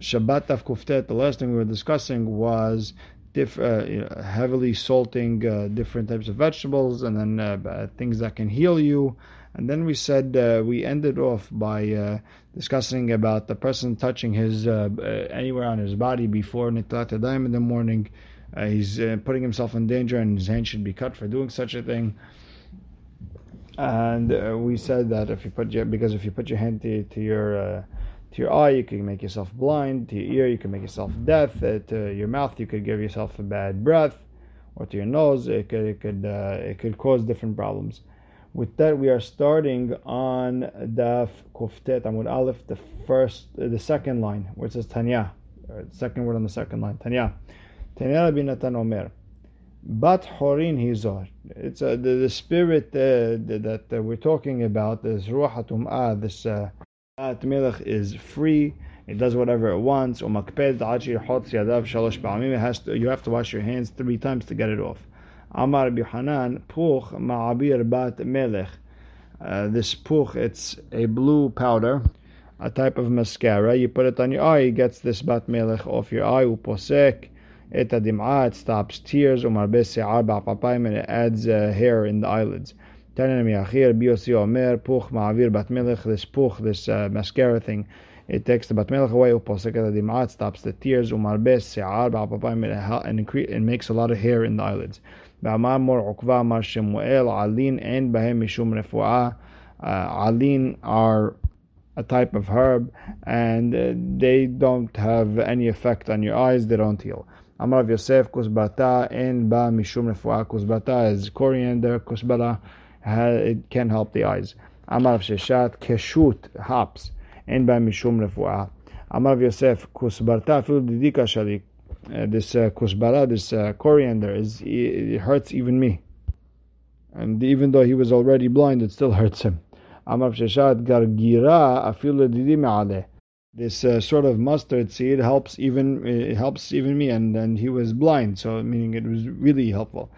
Shabbat Taf Kuftet, the last thing we were discussing was diff, uh, you know, heavily salting uh, different types of vegetables and then uh, things that can heal you. And then we said uh, we ended off by uh, discussing about the person touching his uh, anywhere on his body before Nitlat Yadayim in the morning. he's putting himself in danger and his hand should be cut for doing such a thing. And we said that if you put your, because if you put your hand to, to your to your eye, you can make yourself blind. To your ear, you can make yourself deaf. Uh, to your mouth, you could give yourself a bad breath, or to your nose, it could it could uh, it could cause different problems. With that, we are starting on Daf Kuftet Amud Aleph, the first, uh, the second line, where it says Tanya, second word on the second line, Tanya. Tanya Rabbi Natan Omer. Bat Horin Hizor. It's uh, the, the spirit uh, that we're talking about, this Ruach HaTum'ah, this uh, At Melech is free. It does whatever it wants. It has to, you have to wash your hands three times to get it off. Amar Bihanan Puch Ma'abir Bat Melech. Uh, this puch, it's a blue powder, a type of mascara. You put it on your eye, it gets this bat melech off your eye. Uposek et it stops tears. Umar and it adds uh, hair in the eyelids. Tanan Miachir Biosi Omer Puch Ma'avir Bat Melech. This Puch, this uh, mascara thing, it takes the Bat Melech away. Uposek Dim'at stops the tears. Umarbes Se'ar Ba'apapayim and and makes a lot of hair in the eyelids. Ba'amar Mor Ukva Mar Shemuel Alin and Bahem Mishum Refu'ah. Alin are a type of herb and uh, they don't have any effect on your eyes, they don't heal. Amar Yosef, Kusbata, and Ba Mishum Refuah. Kusbata is coriander, Kusbara it can help the eyes. Amar Sheshat Keshut hops and by Mishum Refuah. Amar Yosef Kusbarta Fil Didika. Uh, this uh, kusbara, this uh, coriander, is it hurts even me. And even though he was already blind, it still hurts him. Amar Sheshat Gargira Afil Didi This uh, sort of mustard seed helps even it helps even me, and, and he was blind, so meaning it was really helpful.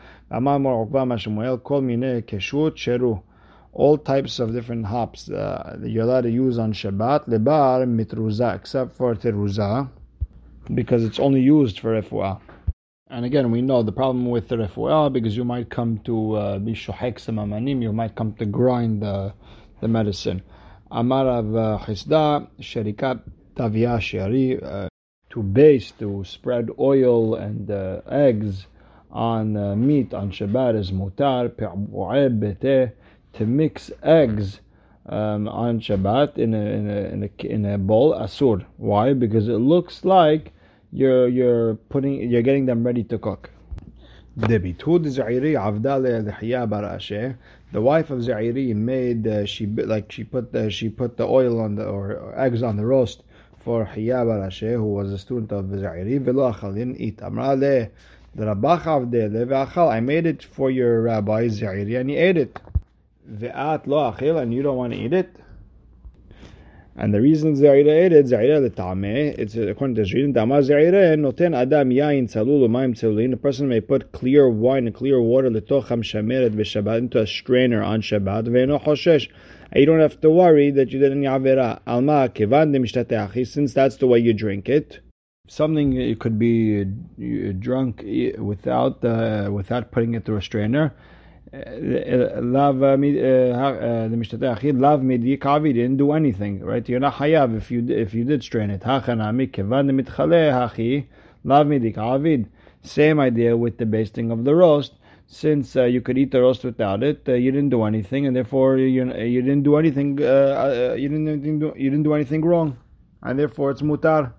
All types of different hops uh, that you're allowed to use on Shabbat, lebar mitruza, except for teruza, because it's only used for refuah. And again, we know the problem with the refuah because you might come to uh, be samamanim, you might come to grind the, the medicine. Amar of uh, Chisda, sherikat tavia sheri, uh, to base, to spread oil and uh, eggs on uh, meat on Shabbat is mutar, to mix eggs um, on Shabbat in a, in a, in a, in a bowl, asur. Why? Because it looks like you're, you're putting, you're getting them ready to cook. The wife of Zairi made uh, she like she put the, she put the oil on the or, or eggs on the roast for Hiya Barashe, who was a student of Zairi. Velo achalin eat amra I made it for your rabbi Zairi, and he ate it. Ve'at lo achil, and you don't want to eat it. And the reason Zaira it, Zaira l'tameh, it's according to reason, Dama Zaira noten adam yain tzalul u'mayim tzalulin. A person may put clear wine clear water l'tocham shameret v'shabbat into a strainer on Shabbat. Ve'eno choshesh. You don't have to worry that you did any avera. Alma kevan de since that's the way you drink it something it could be uh, drunk without uh, without putting it through a strainer. Lav uh, the mishtata achid lav midi kavi didn't do anything, right? You're not hayav if you if you did strain it. Hachanami kevan mitchale hachi lav midi. Same idea with the basting of the roast. Since uh, you could eat the roast without it, uh, you didn't do anything, and therefore you you didn't do anything. Uh, you didn't do, you didn't do anything wrong, and therefore it's mutar.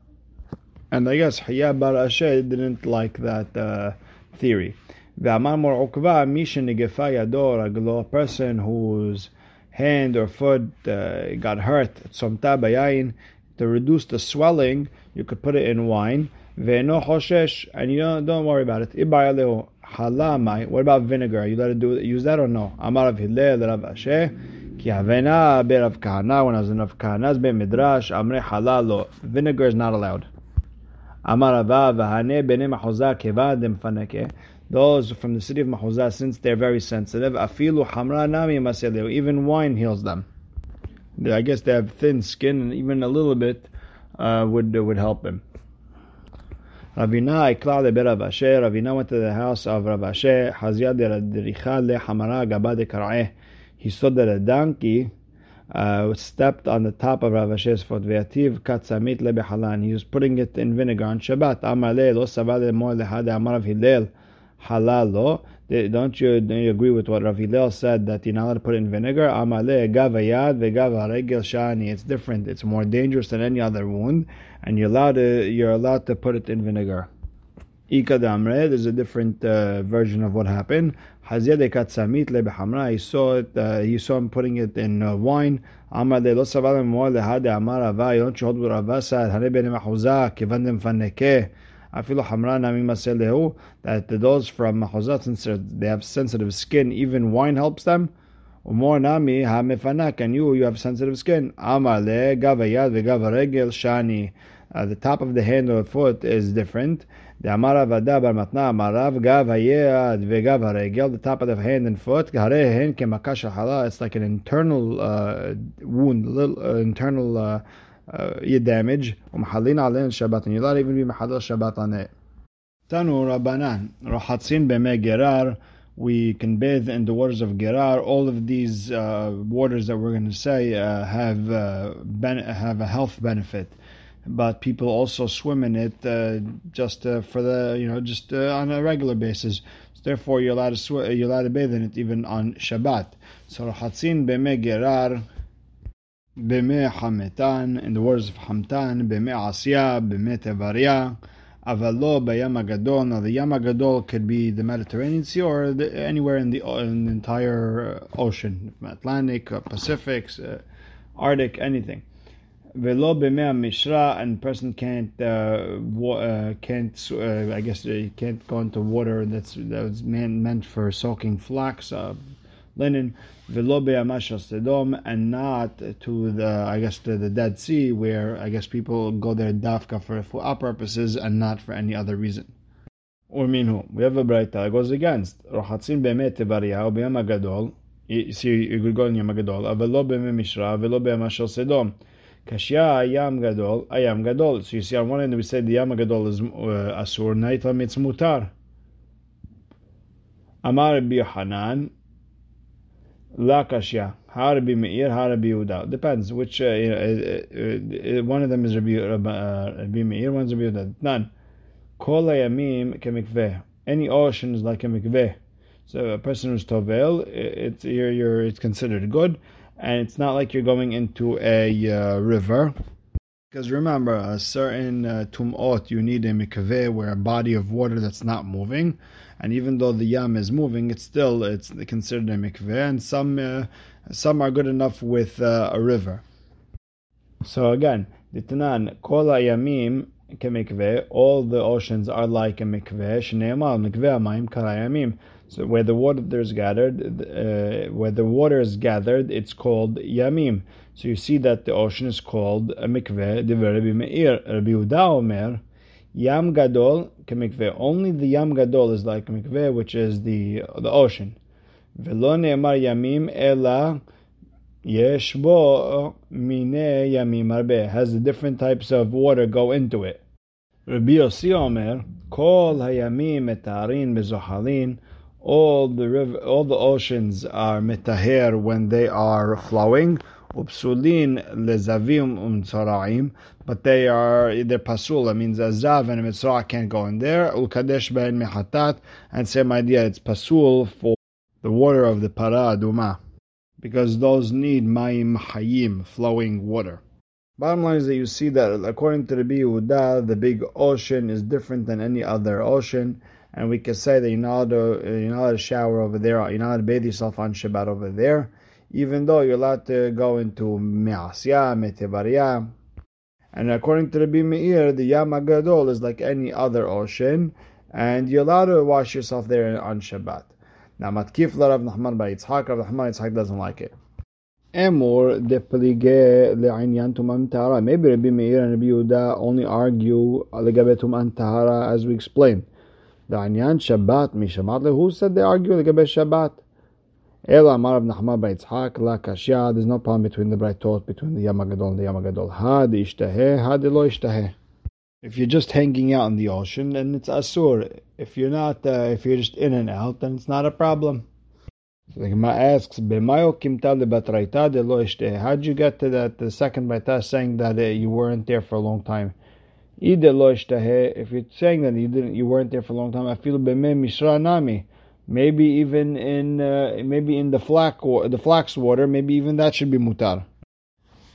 And I guess Hiya Bar didn't like that uh, theory. A person whose hand or foot uh, got hurt, to reduce the swelling, you could put it in wine. Ve'no hoshesh, and you don't, don't worry about it. What about vinegar? You let it do use that or no? Amar of Hillel, Rav Asher. Ki havena berav kahana, when I was in Rav be midrash, amre halalo. Vinegar is not allowed. Those from the city of Mahuzah, since they're very sensitive, afilu hamra nami even wine heals them. I guess they have thin skin, and even a little bit uh, would would help him. Ravina ikla le Rav Asher. Ravina went to the house of Rav Asher. Hazia de le hamara gaba de He saw that a donkey uh, stepped on the top of Rav Asher's foot. Ve'ativ katzamit lebehalan. He was putting it in vinegar on Shabbat. Amar le lo sabad mo lehad amar Rav Hillel halal lo. Don't you, don't you agree with what Rav Hillel said that you're not allowed to put it in vinegar? Amale gavayad vegava regel shani. It's different. It's more dangerous than any other wound, and you're allowed to you're allowed to put it in vinegar. Ika damre. There's a different uh, version of what happened. Hazia katsamit lebehamra. He saw it. Uh, he saw him putting it in uh, wine. Amale lo saval mo lehade amar ava. Don't you hold what Rava said? Hane ben mahuza kivandem fanekeh afilu hamra nami maselehu, that those from mahuzat, they have sensitive skin, even wine helps them. Umor nami ha-mefanak, and you, you have sensitive skin. Amar le gavayad shani. Uh, the top of the hand or foot is different. The amara vada bar matna amarav gav hayad vegav regel. The top of the hand and foot. Harehen kemakash hala. It's like an internal uh, wound, little uh, internal uh, uh, damage. ومحلين علينا الشبات. And you're not even be محل الشبات on it. Tanu Rabbanan. Rahatzin b'mei gerar. We can bathe in the waters of Gerar. All of these uh, waters that we're going to say uh, have uh, ben- have a health benefit, but people also swim in it uh, just uh, for the you know just uh, on a regular basis. So therefore, you're allowed to sw- you're allowed to bathe in it even on Shabbat. So Rahatzin b'mei gerar. B'mei Hametan, in the words of Hamtan, B'mei Asya, B'mei Tevaria, Avalo B'yam Gadol. Now the Yam could be the Mediterranean Sea or the, anywhere in the, in the entire uh, ocean, Atlantic, uh, Pacific, uh, Arctic, anything. Velo b'mei mishra, and person can't uh, wa- uh, can't uh, I guess they can't go into water that's that's meant meant for soaking flax, uh, linen, and not to the I guess to the Dead Sea, where I guess people go there dafka for our purposes and not for any other reason. Or minhu, we have a bright that goes against rochatzin be'emet tevariah b'yam gadol. You see, you could go in Yam Gadol. Avelo b'mei mishra, avelo b'yamashal sedom. Kashya ayam gadol, ayam gadol. So you see, on one end we say the yam gadol is uh, asur, naitam it's mutar. Amar Hanan, La Kashya. How be Meir, how Yehuda. Depends which, uh, know, uh, uh, one of them is Rabbi, uh, Rabbi Meir, one's Rabbi. None. Kol Yamim kemikveh. Any ocean is like a mikveh. So a person who's tovel, it's you're, you're, it's considered good, and it's not like you're going into a uh, river. Because remember, a certain uh, tum'ot, you need a mikveh, where a body of water that's not moving and even though the yam is moving, it's still it's considered a mikveh, and some uh, some are good enough with uh, a river. So again, Ditanan kol yamim kemikveh, all the oceans are like a mikveh. Shneemal mikveh amayim karayamim. So where the water is gathered, uh, where the water is gathered, it's called yamim. So you see that the ocean is called a mikveh. Rabbi Meir, Rabbi Yehuda Omer. Yam Gadol kemikveh. Only the Yam Gadol is like mikveh, which is the the ocean. Velo ne'emar yamim ela yesh bo mine yamim arbe. Has the different types of water go into it. Rabbi Yossi Omer, kol hayamim metarin bezohalin. All the river, all the oceans are metaher when they are flowing. Upsulin lezavim umtzaraim, but they are they're pasul. That means a zav and a mitzrah can't go in there. Ulkadesh ben mehatat, and same idea. It's pasul for the water of the para duma, because those need mayim hayim, flowing water. Bottom line is that you see that according to the Yehuda, the big ocean is different than any other ocean, and we can say that you're not allowed to, you're not allowed to shower over there, you're not allowed to bathe yourself on Shabbat over there even though you're allowed to go into Me'asya, Metevaria. And according to Rabbi Meir, the Yam Gadol is like any other ocean, and you're allowed to wash yourself there on Shabbat. Now, Matkif Rav Nachman by Yitzhak, Rav Nachman Yitzhak doesn't like it. Emor tahara. Maybe Rabbi Meir and Rabbi Yehuda only argue legabe tahara as we explained. The inyan Shabbat mishamat lehu said they argue legabe Shabbat. Ela Amar Nachman Baitzhak La Kashya. There's no problem between the Braitot, between the Yamagadol and the Yamagadol. Had Ishtaheh, Had Lo Ishtaheh. If you're just hanging out in the ocean, then it's Asur. If you're not, uh, if you're just in and out, then it's not a problem. So the Gemara asks, "B'mayo kimta lebatraita de lo How'd you get to that? The second baita saying that uh, you weren't there for a long time. Ide lo If you're saying that you didn't, you weren't there for a long time, I feel b'me mishra nami maybe even in uh, maybe in the flax the flax water, maybe even that should be mutar.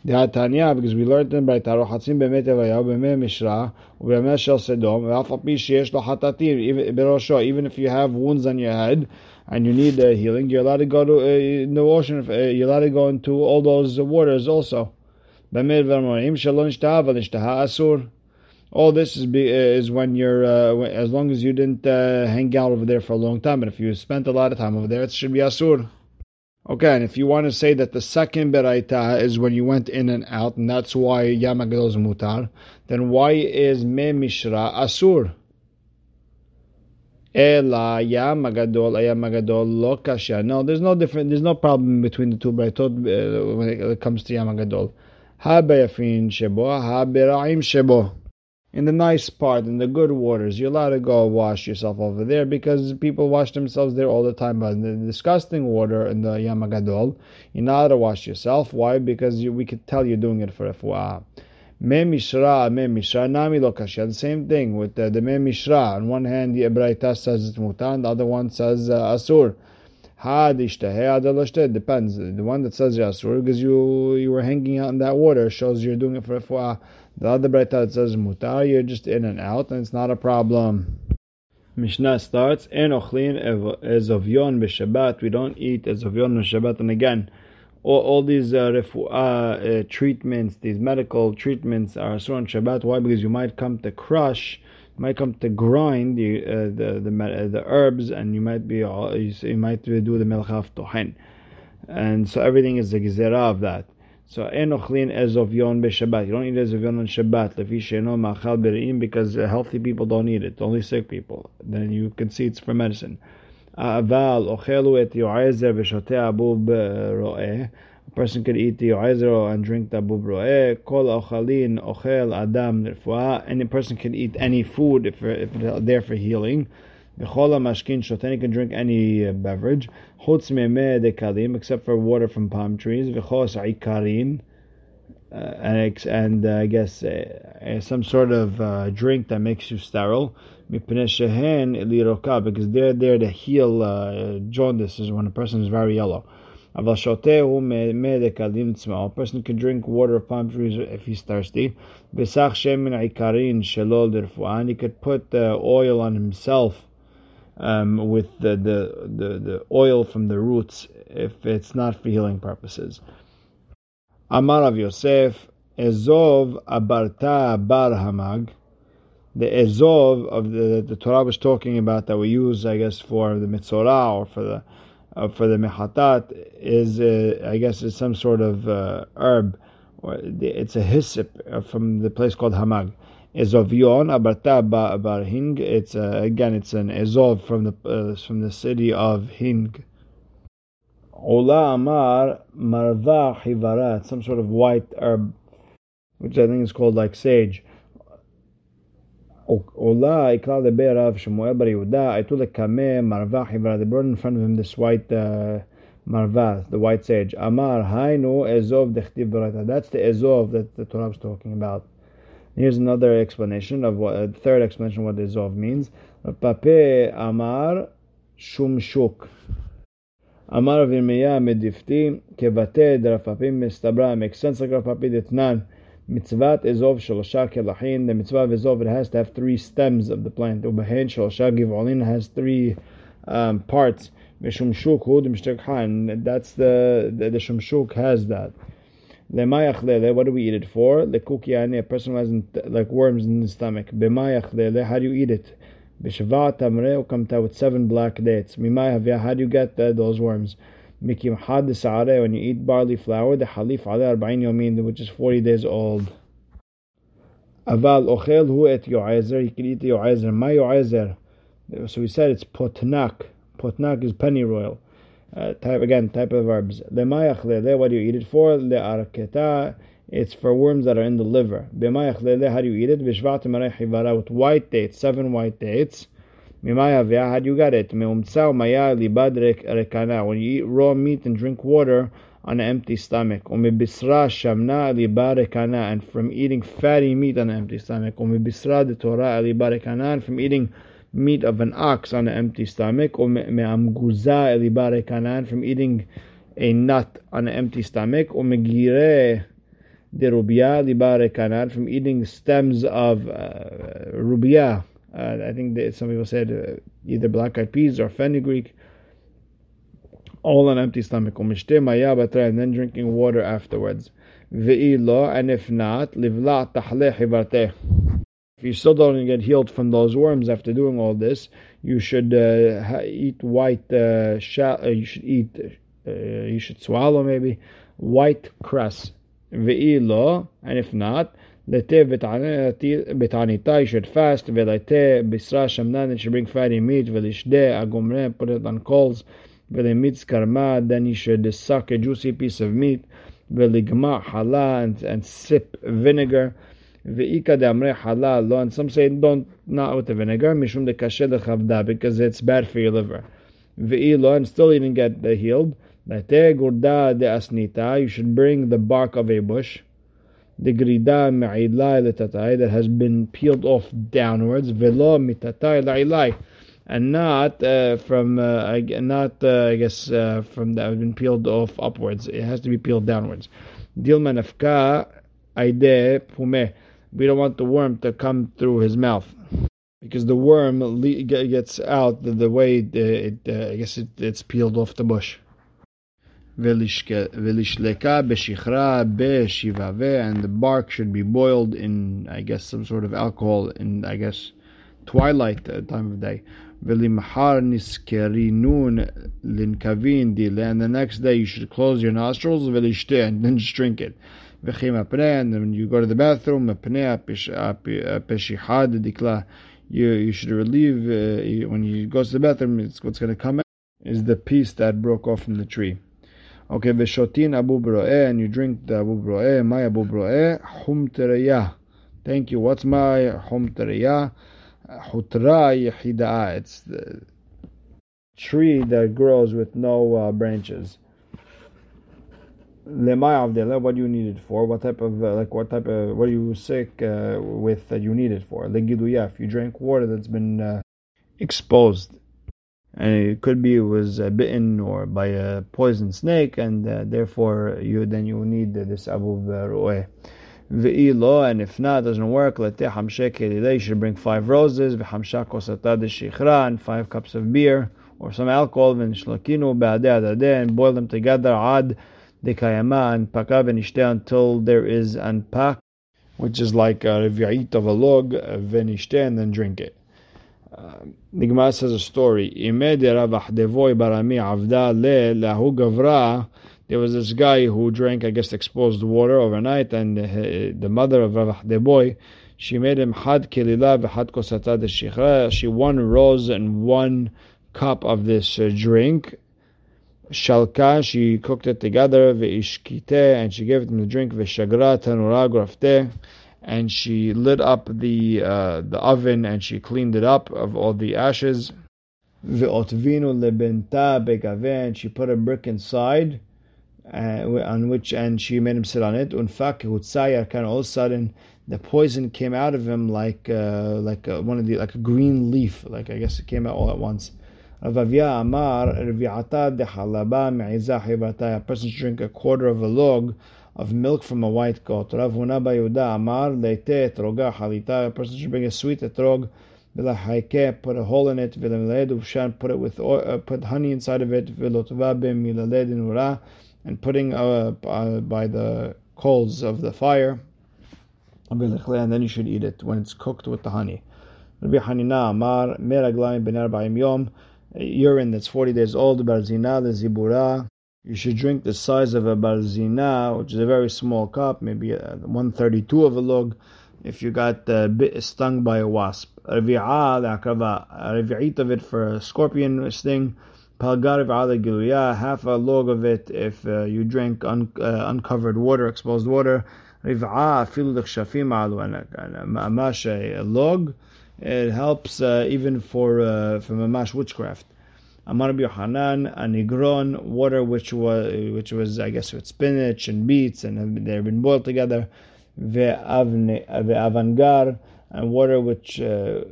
The Hatanya, because we learned in Baita, Rochatzim bemet evaya, bemet mishra, ubemet shel sedom, ve'af pi sheyesh lo hatatim, even if you have wounds on your head, and you need uh, healing, you're allowed to go to uh, the ocean, uh, you're allowed to go into all those waters also. Bemet v'ramonim, shalon ishtaha, v'nishtaha asur. All this is be, is when you're uh, as long as you didn't uh, hang out over there for a long time. But if you spent a lot of time over there, it should be asur. Okay, and if you want to say that the second beraita is when you went in and out, and that's why yamagadol is mutar, then why is me mishra asur? Ela yamagadol ayamagadol lo kasha. No, there's no different. There's no problem between the two beraitot uh, when it comes to yamagadol. Ha beyafin shebo, ha beraim shebo in the nice part, in the good waters, you're allowed to go wash yourself over there because people wash themselves there all the time. But in the disgusting water in the Yamagadol, you're not allowed to wash yourself. Why? Because you, we could tell you're doing it for refuah. Me mishra, me mishra, nami lokashya. The same thing with the, the me mishra. On one hand, the Ebraita says it's mutan, the other one says uh, asur. Had ishtahe, depends. The one that says asur, because you you were hanging out in that water, shows you're doing it for refuah. The other Breita says mutar, you're just in and out, and it's not a problem. Mishnah starts, En ochlin ezovyon b'Shabbat. We don't eat ezovyon b'Shabbat. And again, all, all these uh, uh, treatments, these medical treatments are so on Shabbat. Why? Because you might come to crush, you might come to grind the uh, the the, the, herbs, and you might be you, you might do the melchaf tohen, and so everything is the gezerah of that. So b'Shabbat. You don't eat ezovyon on Shabbat. Because healthy people don't eat it. Only sick people. Then you can see it's for medicine. A person could eat the yo'ezer and drink the abub ro'eh. Kol ochalin ochel adam nirfuah. Any person can eat any food if, if they're there for healing. B'chol mashkin shoten, can drink any uh, beverage. Chutz me'meh dekalim, except for water from palm trees. V'chos ikarin, uh, and, and uh, I guess uh, uh, some sort of uh, drink that makes you sterile. Because they're there to heal jaundice, is when a person is very yellow. A person can drink water of palm trees if he's thirsty. And he could put oil on himself um, with the, the, the, the oil from the roots if it's not for healing purposes. Amar of Yosef, Ezov Abarta Bar Hamag. The Ezov of the, the Torah was talking about that we use, I guess, for the Mitzorah or for the uh, for the Mehatat is, uh, I guess, is some sort of uh, herb. Or it's a hyssop from the place called Hamag. Ezovion Abarta Bar Hing. It's uh, again, it's an Ezov from the uh, from the city of Hing. Ola Amar Marva Hivarat, some sort of white herb, which I think is called like sage. Ola Ikla Lebe Rav Shemuel Bar Yehuda Aitu Lekame Marva Hivarat. They brought in front of him this white uh, the white sage. Amar Hainu Ezov Dechtiv Barata. That's the Ezov that the Torah was talking about. Here's another explanation of what a third explanation of what Ezov means. Pape Amar Shumshuk. Amar Virmeya Medifti Kevate Drafapim Mistabra makes sense like Rapapi Ditnan. Mitzvat Ezov Shalosha Kelahin. The mitzvah of Ezov it has to have three stems of the plant. Ubahen Shalosha Givolin has three um, parts. Mishumshuk Hud Mishtakhan. That's the the, the Shumshuk has that. Lemayach what do we eat it for? Lekukiyani, a person who has like worms in his stomach. Bemayach lele, how do you eat it? Bishvat tamre ukamta with seven black dates. Mimay havya, how do you get uh, those worms? Mikim had when you eat barley flour, the halif ale arba'in yomin, which is 40 days old. Aval ochel hu et yo'ezer, he can eat the yo'ezer. My yo'ezer. So we said it's potnak. Potnak is penny royal. Uh, type again, type of verbs. Lemayach lele, what do you eat it for? Le'arketa, it's for worms that are in the liver. B'mayach lele, how do you eat it? B'shvat hivara, with white dates, seven white dates. Mimaya how do you get it? Me'umtsa maya libad rekana, when you eat raw meat and drink water on an empty stomach. Umibisra shamna libad rekana, and from eating fatty meat on an empty stomach. Umibisra de Torah libad rekana, and from eating meat of an ox on an empty stomach, or me'amguza elibare kanan, from eating a nut on an empty stomach, or megire de rubia libare kanan, from eating stems of uh, rubia. Uh, I think that some people said uh, either black eyed peas or fenugreek, all on empty stomach. And then drinking water afterwards. Ve'ilo, And if not, livla tahle if you still don't get healed from those worms after doing all this, you should uh, eat white. Uh, uh, you should eat. Uh, you should swallow maybe white cress. Ve'ilo, and if not, lete betanita. You should fast. Ve'lete bisra shamnan. You should bring fatty meat. Ve'lishde agumre. Put it on coals. Ve'lemitz karma. Then you should suck a juicy piece of meat. Ve'ligma hala and, and sip vinegar. Ve'ika de amre halal lo, and some say don't not with the vinegar, mishum de kashe lechavda, because it's bad for your liver. Ve'ilo, and still you didn't get healed. Late gurda de asnita, you should bring the bark of a bush. The grida me'ilai letatai, that has been peeled off downwards. Velo mitatai la'ilai. And not uh, from, uh, not uh, I guess uh, from that has been peeled off upwards. It has to be peeled downwards. Dilma nafka aide pume we don't want the worm to come through his mouth because the worm gets out the, the way it, uh, I guess it, it's peeled off the bush. and the bark should be boiled in I guess some sort of alcohol in I guess twilight uh, time of day. And the next day you should close your nostrils and then just drink it and when you go to the bathroom, you, you should relieve, uh, when you go to the bathroom, it's what's going to come out is the piece that broke off from the tree. Okay, veshotin abu and you drink the abu bro'eh, my abu bro'eh, Thank you. What's my hum tereya? Hutra. It's the tree that grows with no uh, branches what do you need it for? What type of uh, like what type of what are you sick uh, with that you need it for? Legiduya, if you drank water that's been uh, exposed, and it could be it was uh, bitten or by a poison snake, and uh, therefore you then you need this abu roe. Ve'ilo, and if not, doesn't work. You should bring five roses, and five cups of beer or some alcohol, and boil them together. Ad dekayama and paka venishte until there is an anpak, which is like a revi'it of a log, venishte, and then drink it. Uh, the Gemara says a story. There was this guy who drank, I guess, exposed water overnight, and the mother of Rav Deboy, she made him had kelila v'had She one rose and one cup of this uh, drink, shalka, she cooked it together, ve'ishkite, and she gave it to drink, ve'shagra tanura grafte, and she lit up the uh, the oven and she cleaned it up of all the ashes. Ve'otvinu lebenta begave, and she put a brick inside, uh, on which and she made him sit on it. Unfak kind of all of a sudden the poison came out of him like uh, like a, one of the like a green leaf, like I guess it came out all at once. Avavia Amar de Halaba A person should drink a quarter of a log of milk from a white goat. Yehuda Amar Leite Etroga Halita. A person should bring a sweet etrog. V'lahaike, put a hole in it. V'lemeled uvshan, put it with uh, put honey inside of it. V'lotva b'milaled inura, and putting uh, uh, by the coals of the fire. And then you should eat it when it's cooked with the honey. Rabbi Hanina Amar Meraglaim ben Arba'im Yom urine that's 40 days old, barzina, the zibura. You should drink the size of a barzina, which is a very small cup, maybe 132 of a log, if you got uh, bit, stung by a wasp. Revi'a, the akrava, revi'it of it for a scorpion sting, Palgar v'ala half a log of it if uh, you drink un, uh, uncovered water, exposed water. Riv'a afilu l'chshafim alu, a log. It helps uh, even for uh, for mamash witchcraft. Amar Hanan, a nigron, water which was which was I guess with spinach and beets and they've been boiled together. Ve'avangar, and water which uh,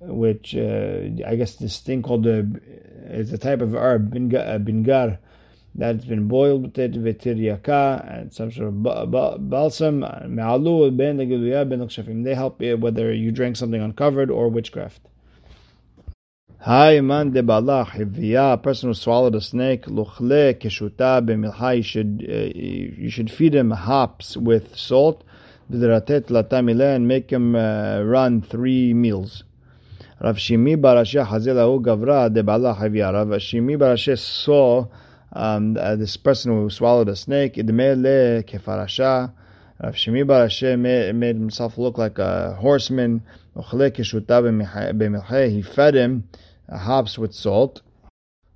which uh, I guess this thing called the it's a type of herb bingar that's been boiled with it v'tiryaka and some sort of balsam me'alu ben ben They help whether you drink something uncovered or witchcraft. Hi man de balach a person who swallowed a snake luchle keshuta b'milcha you should uh, you should feed him hops with salt v'deratet latamile and make him uh, run three meals. Rav Shimi Barashe Hazelahu Gavra de balach. Rav Shimi Barashe saw um, uh, this person who swallowed a snake. Idmele kefarasha. Rav Shimi Barashe made, himself look like a horseman. He fed him hops with salt.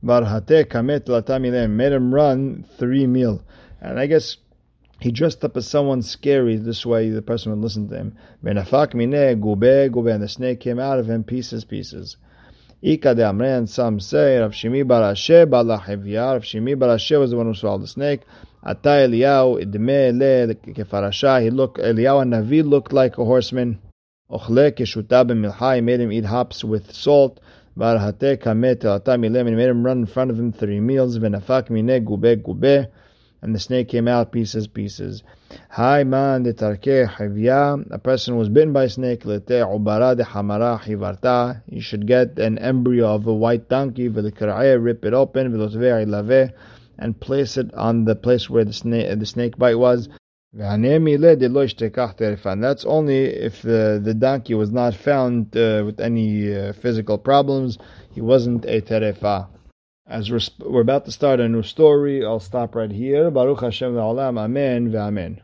Barhate kamet made him run three mil. And I guess he dressed up as someone scary. This way, the person would listen to him. And the snake came out of him pieces, pieces. Ika de Amre, some say Rav Shimi Barashe Balachevya. Rav Shimi Barashe was the one who swallowed the snake. Ata Eliyahu idme le kefarasha. He looked Eliyahu Navi looked like a horseman. Ochle keshuta b'milcha. He made him eat hops with salt. Barhate kamet atamilem. He made him run in front of him three meals. Benafak mine gube gube and the snake came out pieces, pieces. Hai man de tarke hivya, a person was bitten by a snake, lete ubara de hamara hivarta, you should get an embryo of a white donkey, v'lekara'eh, rip it open, v'lotvei lave, and place it on the place where the snake, the snake bite was. That's only if the, the donkey was not found uh, with any uh, physical problems. He wasn't a terefa. As we're, about to start a new story, I'll stop right here. Baruch Hashem Amen ve'amen.